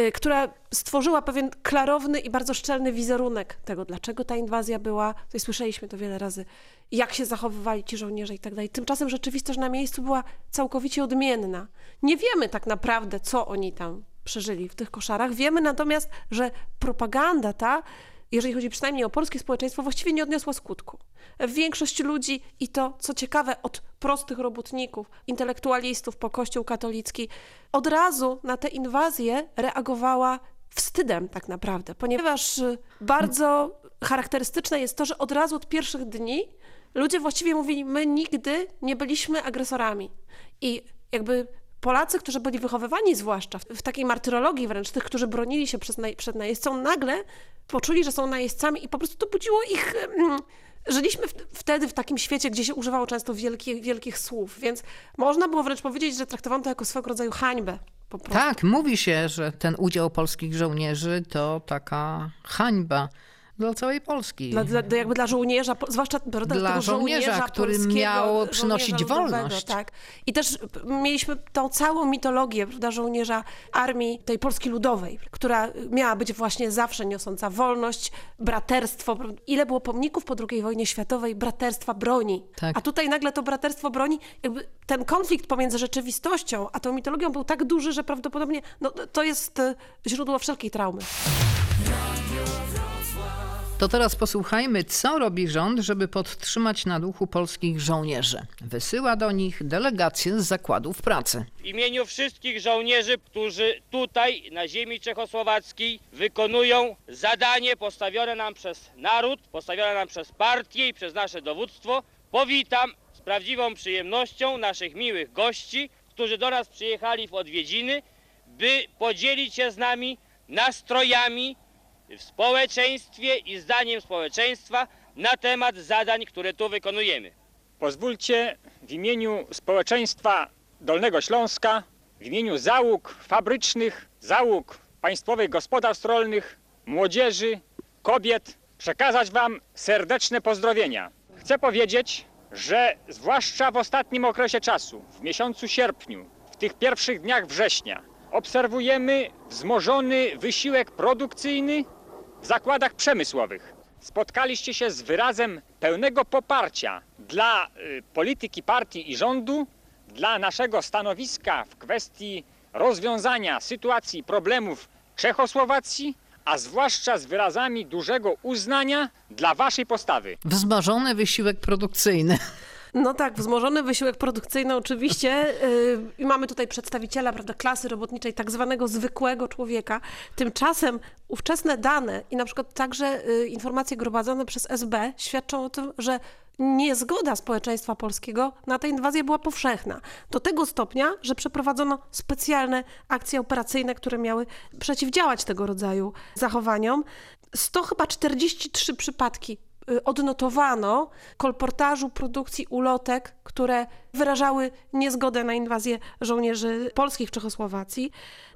y, która stworzyła pewien klarowny i bardzo szczelny wizerunek tego, dlaczego ta inwazja była. Tutaj słyszeliśmy to wiele razy, jak się zachowywali ci żołnierze i tak dalej. Tymczasem rzeczywistość na miejscu była całkowicie odmienna. Nie wiemy tak naprawdę, co oni tam przeżyli w tych koszarach. Wiemy natomiast, że propaganda ta jeżeli chodzi przynajmniej o polskie społeczeństwo, właściwie nie odniosła skutku. Większość ludzi, i to co ciekawe, od prostych robotników, intelektualistów po Kościół katolicki, od razu na tę inwazję reagowała wstydem tak naprawdę, ponieważ y, bardzo charakterystyczne jest to, że od razu od pierwszych dni ludzie właściwie mówili, my nigdy nie byliśmy agresorami. I jakby Polacy, którzy byli wychowywani zwłaszcza w, w takiej martyrologii wręcz, tych, którzy bronili się przed, naj, przed najeźdźcą, nagle poczuli, że są najeźdźcami i po prostu to budziło ich... Mm, Żyliśmy wtedy w takim świecie, gdzie się używało często wielkich, wielkich słów, więc można było wręcz powiedzieć, że traktowano to jako swego rodzaju hańbę. Tak, mówi się, że ten udział polskich żołnierzy to taka hańba dla całej Polski. Dla, dla, jakby dla żołnierza, zwłaszcza prawda, Dla tego żołnierza, który miał przynosić żołnierza wolność. Tak. I też mieliśmy tą całą mitologię prawda, żołnierza armii tej Polski Ludowej, która miała być właśnie zawsze niosąca wolność, braterstwo. Ile było pomników po II wojnie światowej braterstwa broni. Tak. A tutaj nagle to braterstwo broni, jakby ten konflikt pomiędzy rzeczywistością a tą mitologią był tak duży, że prawdopodobnie no, to jest e, źródło wszelkiej traumy. To teraz posłuchajmy, co robi rząd, żeby podtrzymać na duchu polskich żołnierzy. Wysyła do nich delegacje z zakładów pracy. W imieniu wszystkich żołnierzy, którzy tutaj na ziemi czechosłowackiej wykonują zadanie postawione nam przez naród, postawione nam przez partię i przez nasze dowództwo, powitam z prawdziwą przyjemnością naszych miłych gości, którzy do nas przyjechali w odwiedziny, by podzielić się z nami nastrojami w społeczeństwie i zdaniem społeczeństwa na temat zadań, które tu wykonujemy. Pozwólcie w imieniu społeczeństwa Dolnego Śląska, w imieniu załóg fabrycznych, załóg państwowych gospodarstw rolnych, młodzieży, kobiet, przekazać Wam serdeczne pozdrowienia. Chcę powiedzieć, że zwłaszcza w ostatnim okresie czasu, w miesiącu sierpniu, w tych pierwszych dniach września, obserwujemy wzmożony wysiłek produkcyjny w zakładach przemysłowych. Spotkaliście się z wyrazem pełnego poparcia dla y, polityki partii i rządu, dla naszego stanowiska w kwestii rozwiązania sytuacji problemów Czechosłowacji, a zwłaszcza z wyrazami dużego uznania dla waszej postawy. Wzmożony wysiłek produkcyjny. No tak, wzmożony wysiłek produkcyjny oczywiście. Yy, mamy tutaj przedstawiciela prawda, klasy robotniczej, tak zwanego zwykłego człowieka. Tymczasem ówczesne dane i na przykład także y, informacje gromadzone przez SB świadczą o tym, że niezgoda społeczeństwa polskiego na tę inwazję była powszechna. Do tego stopnia, że przeprowadzono specjalne akcje operacyjne, które miały przeciwdziałać tego rodzaju zachowaniom. 100 chyba 43 przypadki odnotowano kolportażu produkcji ulotek, które wyrażały niezgodę na inwazję żołnierzy polskich w Czechosłowacji.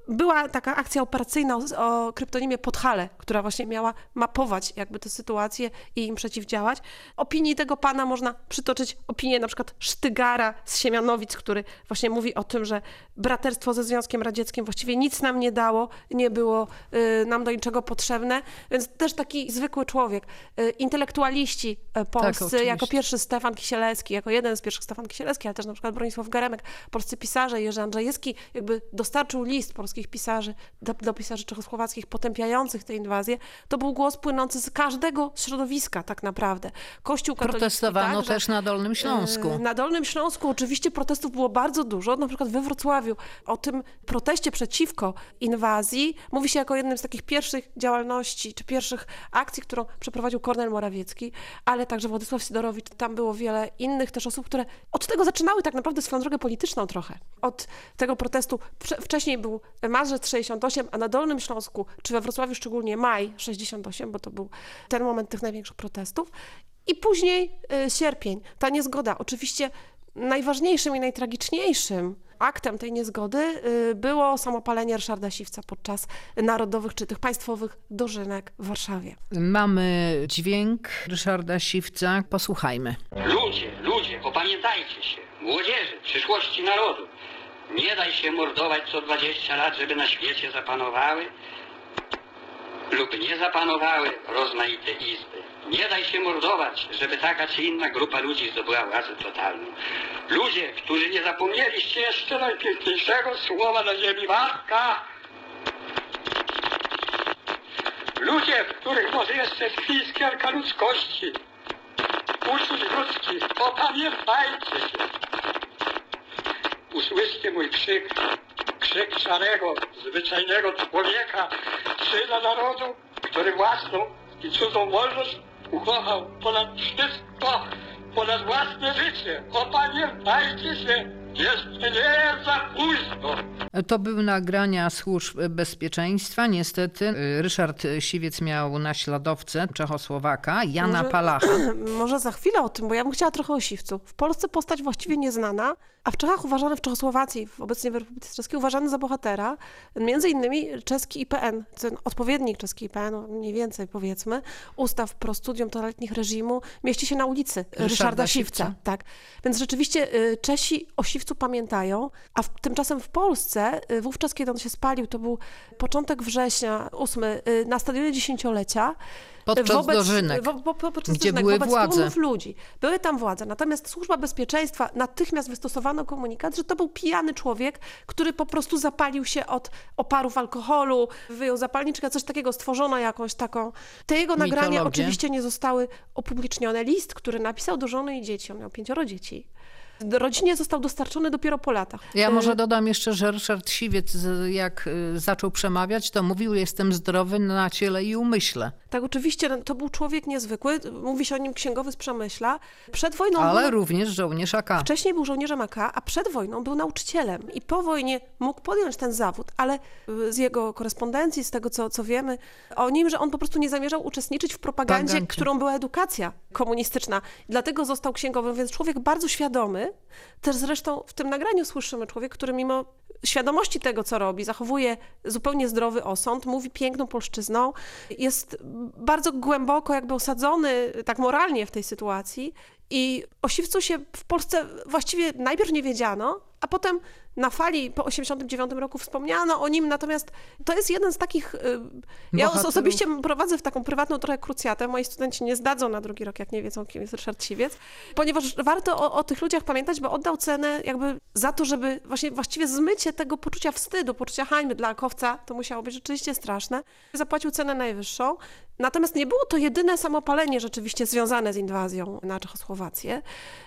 Była taka akcja operacyjna o, o kryptonimie Podhale, która właśnie miała mapować jakby tę sytuację i im przeciwdziałać. Opinii tego pana można przytoczyć opinię na przykład Sztygara z Siemianowic, który właśnie mówi o tym, że braterstwo ze Związkiem Radzieckim właściwie nic nam nie dało, nie było y, nam do niczego potrzebne, więc też taki zwykły człowiek. Y, intelektualiści y, polscy, oczywiście. jako pierwszy Stefan Kisielewski, jako jeden z pierwszych Stefan Kisielewski, ale też na przykład Bronisław Geremek, polscy pisarze, Jerzy Andrzejewski jakby dostarczył list polskich pisarzy do, do pisarzy czechosłowackich potępiających tę inwazję, to był głos płynący z każdego środowiska tak naprawdę. Kościół katolicki Protestowano także, też na Dolnym e, Śląsku. Na Dolnym Śląsku oczywiście protestów było bardzo dużo, na przykład we Wrocławiu. O tym proteście przeciwko inwazji mówi się jako jednym z takich pierwszych działalności, czy pierwszych akcji, którą przeprowadził Kornel Morawiecki, ale także Władysław Sidorowicz. Tam było wiele innych też osób, które od tego zaczynały tak naprawdę swoją drogę polityczną trochę. Od tego protestu wcze- wcześniej był marzec 68, a na Dolnym Śląsku, czy we Wrocławiu szczególnie maj 68, bo to był ten moment tych największych protestów. I później y, sierpień, ta niezgoda. Oczywiście najważniejszym i najtragiczniejszym aktem tej niezgody y, było samopalenie Ryszarda Siwca podczas narodowych czy tych państwowych dożynek w Warszawie. Mamy dźwięk Ryszarda Siwca. Posłuchajmy. Ludzie, ludzie, opamiętajcie się. Młodzieży, przyszłości narodu. Nie daj się mordować co 20 lat, żeby na świecie zapanowały lub nie zapanowały rozmaite izby. Nie daj się mordować, żeby taka czy inna grupa ludzi zdobyła władzę totalną. Ludzie, którzy nie zapomnieliście jeszcze najpiękniejszego słowa na ziemi matka. Ludzie, w których może jeszcze tkwi ludzkości. Uczuć opamiętajcie się. Usłyszcie mój krzyk, krzyk szarego, zwyczajnego człowieka, syna narodu, który własną i cudzą wolność ukochał ponad wszystko, ponad własne życie. Opamiętajcie się, Jeszcze nie za późno. To były nagrania służb bezpieczeństwa. Niestety y, Ryszard Siwiec miał naśladowcę Czechosłowaka, Jana Może- Palacha. Może za chwilę o tym, bo ja bym chciała trochę o Siwcu. W Polsce postać właściwie nieznana, a w Czechach uważany, w Czechosłowacji, w obecnie w Republice Czeskiej, uważany za bohatera. Między innymi czeski IPN, ten odpowiednik czeski IPN, no mniej więcej powiedzmy, ustaw pro studium totaletnich reżimu, mieści się na ulicy Ryszarda, Ryszarda Siwca. Siwca. Tak. Więc rzeczywiście y, Czesi o Siwcu pamiętają, a w, tymczasem w Polsce, y, wówczas kiedy on się spalił, to był początek września, 8, y, na stadionie dziesięciolecia, Podczas dożynek, wo- wo- po- podczas gdzie dożynek, były wobec władze. ludzi. Były tam władze. Natomiast służba bezpieczeństwa natychmiast wystosowano komunikat, że to był pijany człowiek, który po prostu zapalił się od oparów alkoholu, wyjął zapalniczkę, coś takiego, stworzono jakąś taką. Te jego nagrania Mitologię. oczywiście nie zostały upublicznione. List, który napisał do żony i dzieci, on miał pięcioro dzieci, rodzinie został dostarczony dopiero po latach. Ja Y, może dodam jeszcze, że Ryszard Siwiec, z- jak y, zaczął przemawiać, to mówił: Jestem zdrowy na ciele i umyśle. Tak, oczywiście, no, to był człowiek niezwykły. Mówi się o nim księgowy z Przemyśla. Przed wojną Ale był... również żołnierz AK. Wcześniej był żołnierzem AK, a przed wojną był nauczycielem i po wojnie mógł podjąć ten zawód, ale y, z jego korespondencji, z tego co, co wiemy o nim, że on po prostu nie zamierzał uczestniczyć w propagandzie, Propagandzie. którą była edukacja komunistyczna. Dlatego został księgowym, więc człowiek bardzo świadomy. Też zresztą w tym nagraniu słyszymy człowiek, który mimo świadomości tego, co robi, zachowuje zupełnie zdrowy osąd, mówi piękną polszczyzną, jest bardzo głęboko jakby osadzony tak moralnie w tej sytuacji i o Siwcu się w Polsce właściwie najpierw nie wiedziano, a potem na fali po 89 roku wspomniano o nim, natomiast to jest jeden z takich... y, Ja Bohaterów. osobiście prowadzę w taką prywatną trochę krucjatę. Moi studenci nie zdadzą na drugi rok, jak nie wiedzą, kim jest Ryszard Siwiec, ponieważ warto o, o tych ludziach pamiętać, bo oddał cenę jakby za to, żeby właśnie właściwie zmycie tego poczucia wstydu, poczucia hańby dla akowca, to musiało być rzeczywiście straszne. Zapłacił cenę najwyższą. Natomiast nie było to jedyne samopalenie rzeczywiście związane z inwazją na Czechosłowację.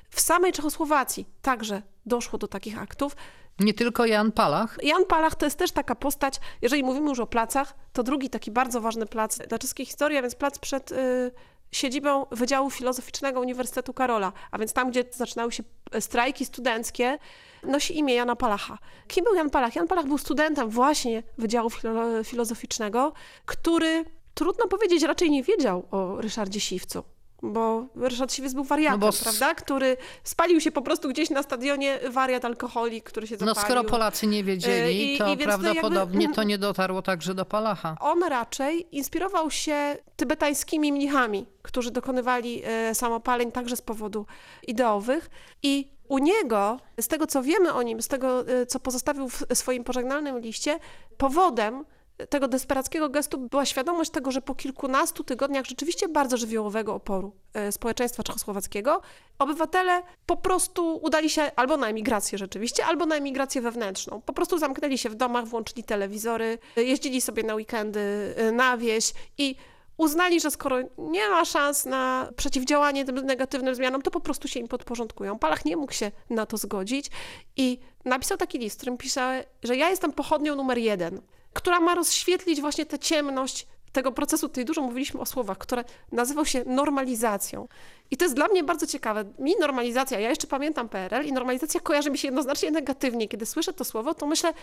W samej Czechosłowacji także doszło do takich aktów. Nie tylko Jan Palach. Jan Palach to jest też taka postać, jeżeli mówimy już o placach, to drugi taki bardzo ważny plac dla czeskiej historii, a więc plac przed y, siedzibą Wydziału Filozoficznego Uniwersytetu Karola, a więc tam, gdzie zaczynały się strajki studenckie, nosi imię Jana Palacha. Kim był Jan Palach? Jan Palach był studentem właśnie Wydziału Filo- Filozoficznego, który, trudno powiedzieć, raczej nie wiedział o Ryszardzie Siwcu. Bo Ryszard Siwiec był wariatem, No bo s- prawda? Który spalił się po prostu gdzieś na stadionie, wariat alkoholik, który się No zapalił. skoro Polacy nie wiedzieli, to i to prawdopodobnie jakby- to nie dotarło także do Palacha. On raczej inspirował się tybetańskimi mnichami, którzy dokonywali e, samopaleń także z powodu ideowych i u niego, z tego co wiemy o nim, z tego e, co pozostawił w swoim pożegnalnym liście, powodem tego desperackiego gestu była świadomość tego, że po kilkunastu tygodniach rzeczywiście bardzo żywiołowego oporu e, społeczeństwa czechosłowackiego, obywatele po prostu udali się albo na emigrację rzeczywiście, albo na emigrację wewnętrzną. Po prostu zamknęli się w domach, włączyli telewizory, e, jeździli sobie na weekendy e, na wieś i uznali, że skoro nie ma szans na przeciwdziałanie tym negatywnym zmianom, to po prostu się im podporządkują. Palach nie mógł się na to zgodzić i napisał taki list, w którym pisze, że ja jestem pochodnią numer jeden, która ma rozświetlić właśnie tę ciemność tego procesu, tutaj dużo mówiliśmy o słowach, które nazywał się normalizacją. I to jest dla mnie bardzo ciekawe. Mi normalizacja, ja jeszcze pamiętam PRL i normalizacja kojarzy mi się jednoznacznie negatywnie. Kiedy słyszę to słowo, to myślę,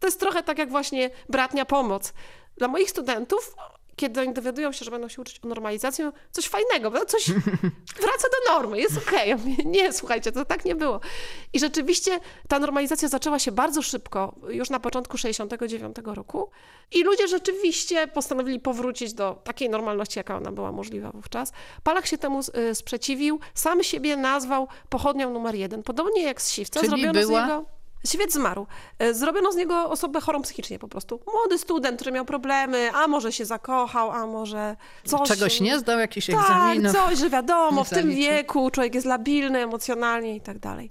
to jest trochę tak jak właśnie bratnia pomoc. Dla moich studentów, kiedy oni dowiadują się, że będą się uczyć o normalizacji, coś fajnego, prawda? coś wraca do normy, jest okej. Ja mówię, Nie, słuchajcie, to tak nie było. I rzeczywiście ta normalizacja zaczęła się bardzo szybko, już na początku 69 roku i ludzie rzeczywiście postanowili powrócić do takiej normalności, jaka ona była możliwa wówczas. Palach się temu y, sprzeciwił, sam siebie nazwał pochodnią numer jeden. Podobnie jak z Siwca, Czyli zrobiono była- z niego... Świat zmarł. E, Zrobiono z niego osobę chorą psychicznie po prostu. Młody student, który miał problemy, a może się zakochał, a może coś... Czegoś nie zdał, jakichś tak, egzaminów. coś, że wiadomo, w tym wieku człowiek jest labilny emocjonalnie i tak dalej.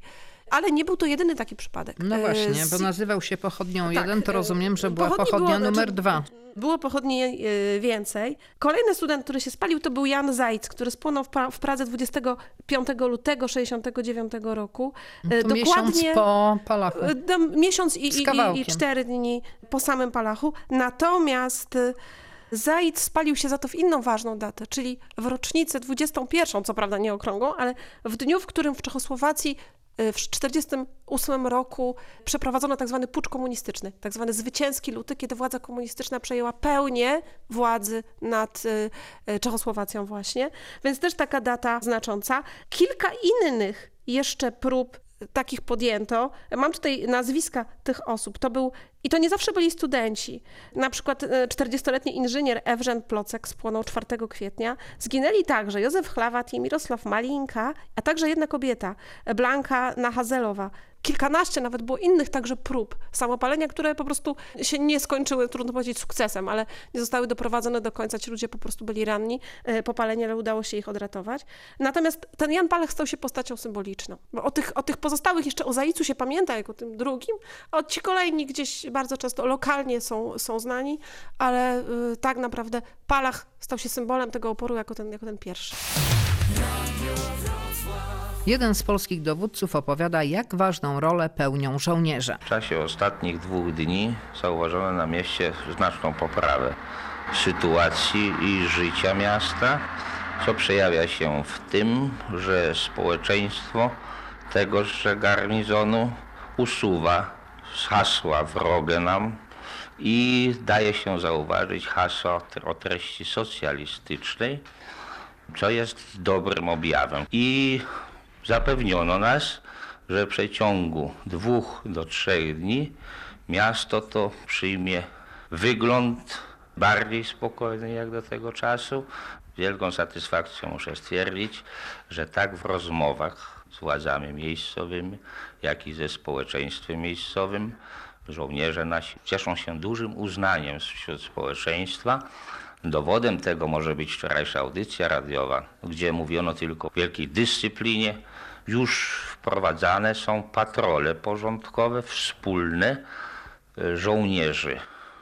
Ale nie był to jedyny taki przypadek. No E, właśnie, bo nazywał się pochodnią Tak, jeden, to e, rozumiem, że była pochodni pochodnia było, numer znaczy, dwa. Było pochodni e, więcej. Kolejny student, który się spalił, to był Jan Zajc, który spłonął w, pra- w Pradze 25 lutego 69 roku. E, To miesiąc po Palachu. E, dam- Miesiąc i, i, i, i cztery dni po samym Palachu. Natomiast e, Zaid spalił się za to w inną ważną datę, czyli w rocznicę 21, co prawda nie okrągłą, ale w dniu, w którym w Czechosłowacji y, w 1948 roku przeprowadzono tak zwany pucz komunistyczny, tak zwany zwycięski luty, kiedy władza komunistyczna przejęła pełnię władzy nad y, y, Czechosłowacją właśnie, więc też taka data znacząca. Kilka innych jeszcze prób takich podjęto. Mam tutaj nazwiska tych osób. To był, i to nie zawsze byli studenci. Na przykład e, 40-letni inżynier Ewżen Plocek spłonął 4 kwietnia. Zginęli także Józef Chlawat i Mirosław Malinka, a także jedna kobieta, Blanka Nahazelowa. Kilkanaście nawet było innych także prób samopalenia, które po prostu się nie skończyły, trudno powiedzieć, sukcesem, ale nie zostały doprowadzone do końca. Ci ludzie po prostu byli ranni, e, popaleni, ale udało się ich odratować. Natomiast ten Jan Palach stał się postacią symboliczną. Bo o tych, o tych pozostałych jeszcze o Zaicu się pamięta jako tym drugim, a ci kolejni gdzieś bardzo często lokalnie są, są znani, ale y, tak naprawdę Palach stał się symbolem tego oporu jako ten, jako ten pierwszy. Jeden z polskich dowódców opowiada, jak ważną rolę pełnią żołnierze. W czasie ostatnich dwóch dni zauważono na mieście znaczną poprawę sytuacji i życia miasta, co przejawia się w tym, że społeczeństwo tegoż garnizonu usuwa z hasła wrogie nam i daje się zauważyć hasło o treści socjalistycznej, co jest dobrym objawem. I zapewniono nas, że w przeciągu dwóch do trzech dni miasto to przyjmie wygląd bardziej spokojny jak do tego czasu. Wielką satysfakcją muszę stwierdzić, że tak w rozmowach z władzami miejscowymi, jak i ze społeczeństwem miejscowym żołnierze nasi cieszą się dużym uznaniem wśród społeczeństwa. Dowodem tego może być wczorajsza audycja radiowa, gdzie mówiono tylko o wielkiej dyscyplinie. Już wprowadzane są patrole porządkowe wspólne e, żołnierzy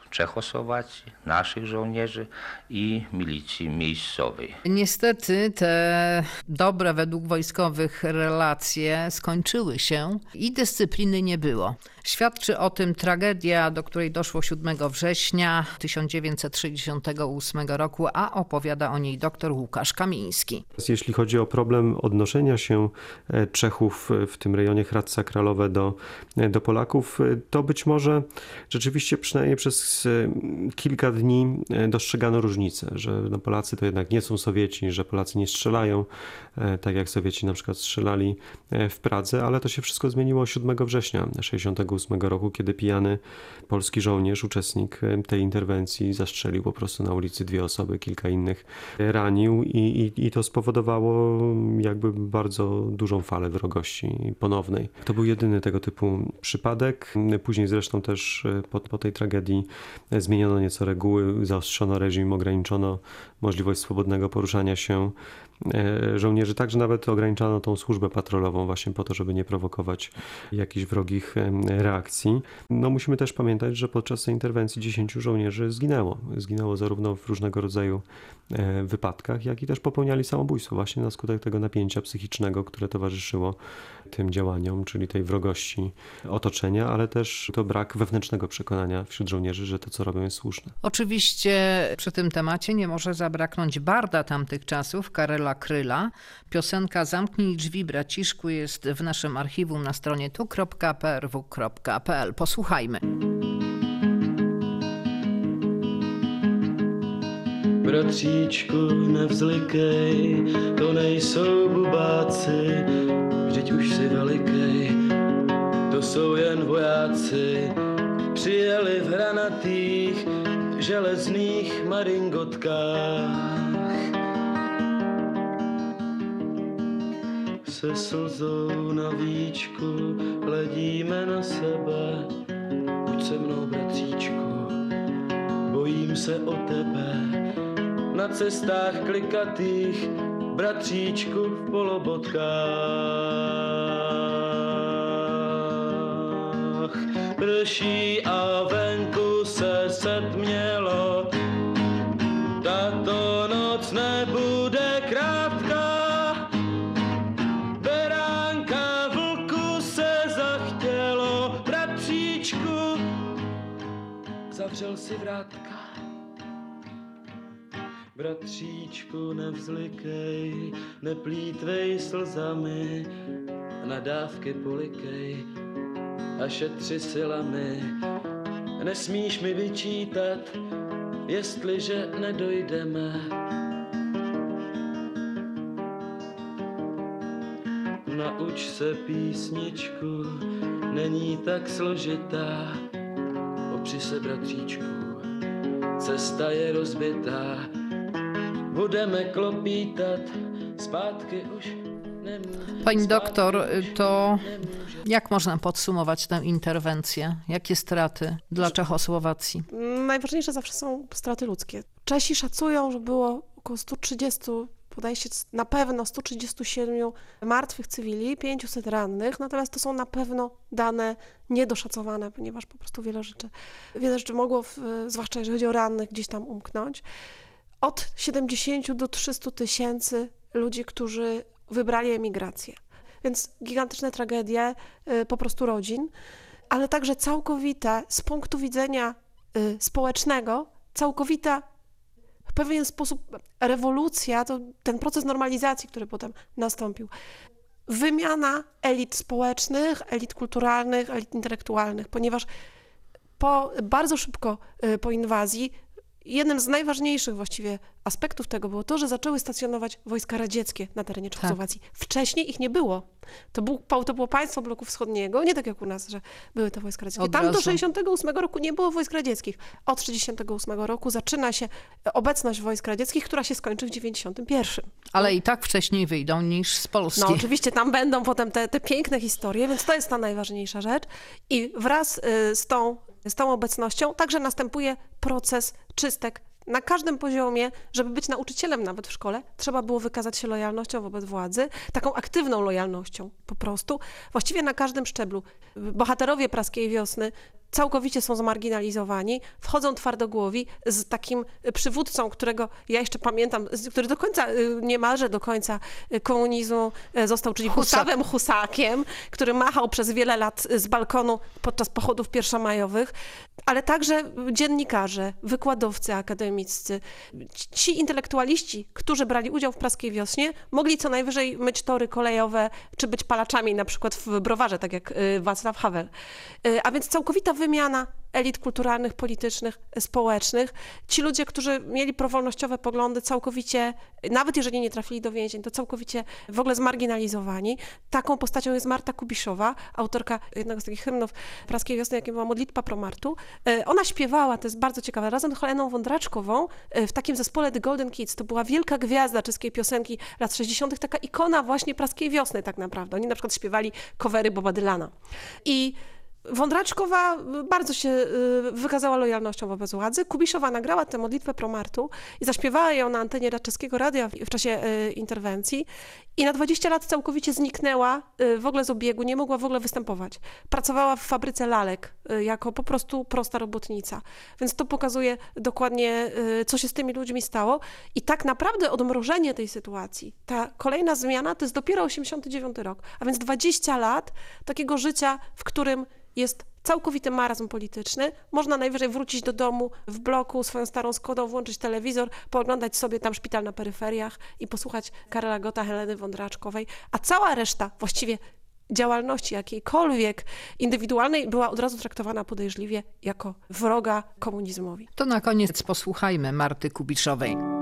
Czechosłowacji, naszych żołnierzy i milicji miejscowej. Niestety te dobre według wojskowych relacje skończyły się i dyscypliny nie było. Świadczy o tym tragedia, do której doszło 7 września 1968 roku, a opowiada o niej dr Łukasz Kamiński. Jeśli chodzi o problem odnoszenia się e, Czechów w tym rejonie Hradca Kralowe do, e, do Polaków, e, to być może rzeczywiście przynajmniej przez kilka dni dostrzegano różnicę, że no Polacy to jednak nie są Sowieci, że Polacy nie strzelają, tak jak Sowieci na przykład strzelali w Pradze, ale to się wszystko zmieniło 7 września 1968 roku, kiedy pijany polski żołnierz, uczestnik tej interwencji, zastrzelił po prostu na ulicy dwie osoby, kilka innych ranił i, i, i to spowodowało jakby bardzo dużą falę wrogości ponownej. To był jedyny tego typu przypadek. Później zresztą też po, po tej tragedii zmieniono nieco reguły, zaostrzono reżim, ograniczono możliwość swobodnego poruszania się e, żołnierzy. Także nawet ograniczano tą służbę patrolową właśnie po to, żeby nie prowokować jakichś wrogich reakcji. No musimy też pamiętać, że podczas tej interwencji 10 żołnierzy zginęło. Zginęło zarówno w różnego rodzaju e, wypadkach, jak i też popełniali samobójstwo właśnie na skutek tego napięcia psychicznego, które towarzyszyło tym działaniom, czyli tej wrogości otoczenia, ale też to brak wewnętrznego przekonania wśród żołnierzy, że to, co robią, jest słuszne. Oczywiście przy tym temacie nie może zabraknąć barda tamtych czasów, Karela Kryla. Piosenka Zamknij drzwi braciszku jest w naszym archiwum na stronie tu.prw.pl. Posłuchajmy. Bratříčku, nevzlikej, to nejsou bubáci, vždyť už si velikej, to jsou jen vojáci, přijeli v hranatých, železných maringotkách. Se slzou na víčku hledíme na sebe, buď se mnou, bratříčku, bojím se o tebe. Na cestách klikatých, bratříčku v polobotkách. Prší a venku se setmělo, tato noc nebude krátká. Beránka vlku se zachtělo, bratříčku, zavřel si vrátka. Bratříčku, nevzlikej, neplítvej slzami, na dávky polikej a šetři silami. Nesmíš mi vyčítat, jestliže nedojdeme. Nauč se písničku, není tak složitá. Opři se, bratříčku, cesta je rozbitá. Budeme klopítat, zpátky už. Pani doktor, to jak można podsumować tę interwencję? Jakie straty dla Czechosłowacji? Najważniejsze zawsze są straty ludzkie. Czesi szacują, że było około 130, podaje się na pewno 137 martwych cywili, 500 rannych, natomiast to są na pewno dane niedoszacowane, ponieważ po prostu wiele rzeczy, wiele rzeczy mogło, w, zwłaszcza jeżeli chodzi o rannych, gdzieś tam umknąć. Od 70 do 300 tysięcy ludzi, którzy wybrali emigrację. Więc gigantyczne tragedie y, po prostu rodzin, ale także całkowita z punktu widzenia y, społecznego, całkowita w pewien sposób rewolucja, to ten proces normalizacji, który potem nastąpił. Wymiana elit społecznych, elit kulturalnych, elit intelektualnych, ponieważ po, bardzo szybko y, po inwazji jednym z najważniejszych właściwie aspektów tego było to, że zaczęły stacjonować wojska radzieckie na terenie Czechosłowacji. Wcześniej ich nie było. To, był, to było państwo bloku wschodniego, nie tak jak u nas, że były te wojska radzieckie. Tam do razu. 68 roku nie było wojsk radzieckich. Od 68 roku zaczyna się obecność wojsk radzieckich, która się skończy w 91. Ale i tak wcześniej wyjdą niż z Polski. No oczywiście tam będą potem te, te piękne historie, więc to jest ta najważniejsza rzecz. I wraz y, z tą, z tą obecnością także następuje proces czystek na każdym poziomie, żeby być nauczycielem nawet w szkole, trzeba było wykazać się lojalnością wobec władzy, taką aktywną lojalnością po prostu, właściwie na każdym szczeblu. Bohaterowie praskiej wiosny całkowicie są zmarginalizowani, wchodzą twardogłowi z takim przywódcą, którego ja jeszcze pamiętam, który do końca, y, niemalże do końca y, komunizmu y, został, czyli Husak. Gustawem Husakiem, który machał przez wiele lat z balkonu podczas pochodów pierwszomajowych, ale także dziennikarze, wykładowcy akademiccy, ci intelektualiści, którzy brali udział w praskiej wiośnie, mogli co najwyżej myć tory kolejowe, czy być palaczami na przykład w browarze, tak jak y, Wacław Havel. Y, A więc całkowita wymiana elit kulturalnych, politycznych, społecznych. Ci ludzie, którzy mieli prowolnościowe poglądy, całkowicie, nawet jeżeli nie trafili do więzień, to całkowicie w ogóle zmarginalizowani. Taką postacią jest Marta Kubiszowa, autorka jednego z takich hymnów praskiej wiosny, jakim była Modlitwa pro Martu. Y, Ona śpiewała, to jest bardzo ciekawe, razem z Heleną Wądraczkową y, w takim zespole The Golden Kids. To była wielka gwiazda czeskiej piosenki lat 60., taka ikona właśnie praskiej wiosny tak naprawdę. Oni na przykład śpiewali covery Boba Dylana. I Wądraczkowa bardzo się y, wykazała lojalnością wobec władzy. Kubiszowa nagrała tę modlitwę pro Martu i zaśpiewała ją na antenie czeskiego radia w, czasie y, interwencji i na 20 lat całkowicie zniknęła y, w ogóle z obiegu, nie mogła w ogóle występować. Pracowała w fabryce lalek jako po prostu prosta robotnica. Więc to pokazuje dokładnie, co się z tymi ludźmi stało. I tak naprawdę odmrożenie tej sytuacji, ta kolejna zmiana to jest dopiero 89 rok, a więc 20 lat takiego życia, w którym jest całkowity marazm polityczny. Można najwyżej wrócić do domu w bloku swoją starą Skodą, włączyć telewizor, pooglądać sobie tam szpital na peryferiach i posłuchać Karola Gota, Heleny Wądraczkowej, a cała reszta właściwie działalności jakiejkolwiek indywidualnej była od razu traktowana podejrzliwie jako wroga komunizmowi. To na koniec posłuchajmy Marty Kubiszowej.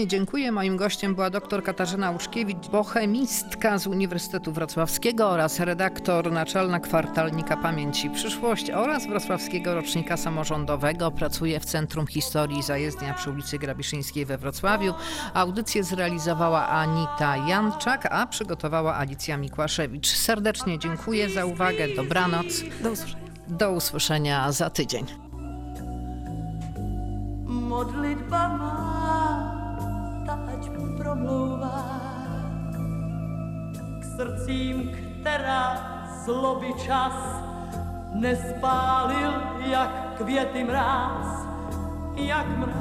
Serdecznie dziękuję. Moim gościem była dr Katarzyna Łuczkiewicz, bohemistka z Uniwersytetu Wrocławskiego oraz redaktor naczelna kwartalnika Pamięci Przyszłość oraz Wrocławskiego Rocznika Samorządowego. Pracuje w Centrum Historii Zajezdnia przy ulicy Grabiszyńskiej we Wrocławiu. Audycję zrealizowała Anita Janczak, a przygotowała Alicja Mikłaszewicz. Serdecznie dziękuję za uwagę. Dobranoc. Do usłyszenia. Do usłyszenia za tydzień. Zloby čas nespálil, jak květy mráz, jak mráz.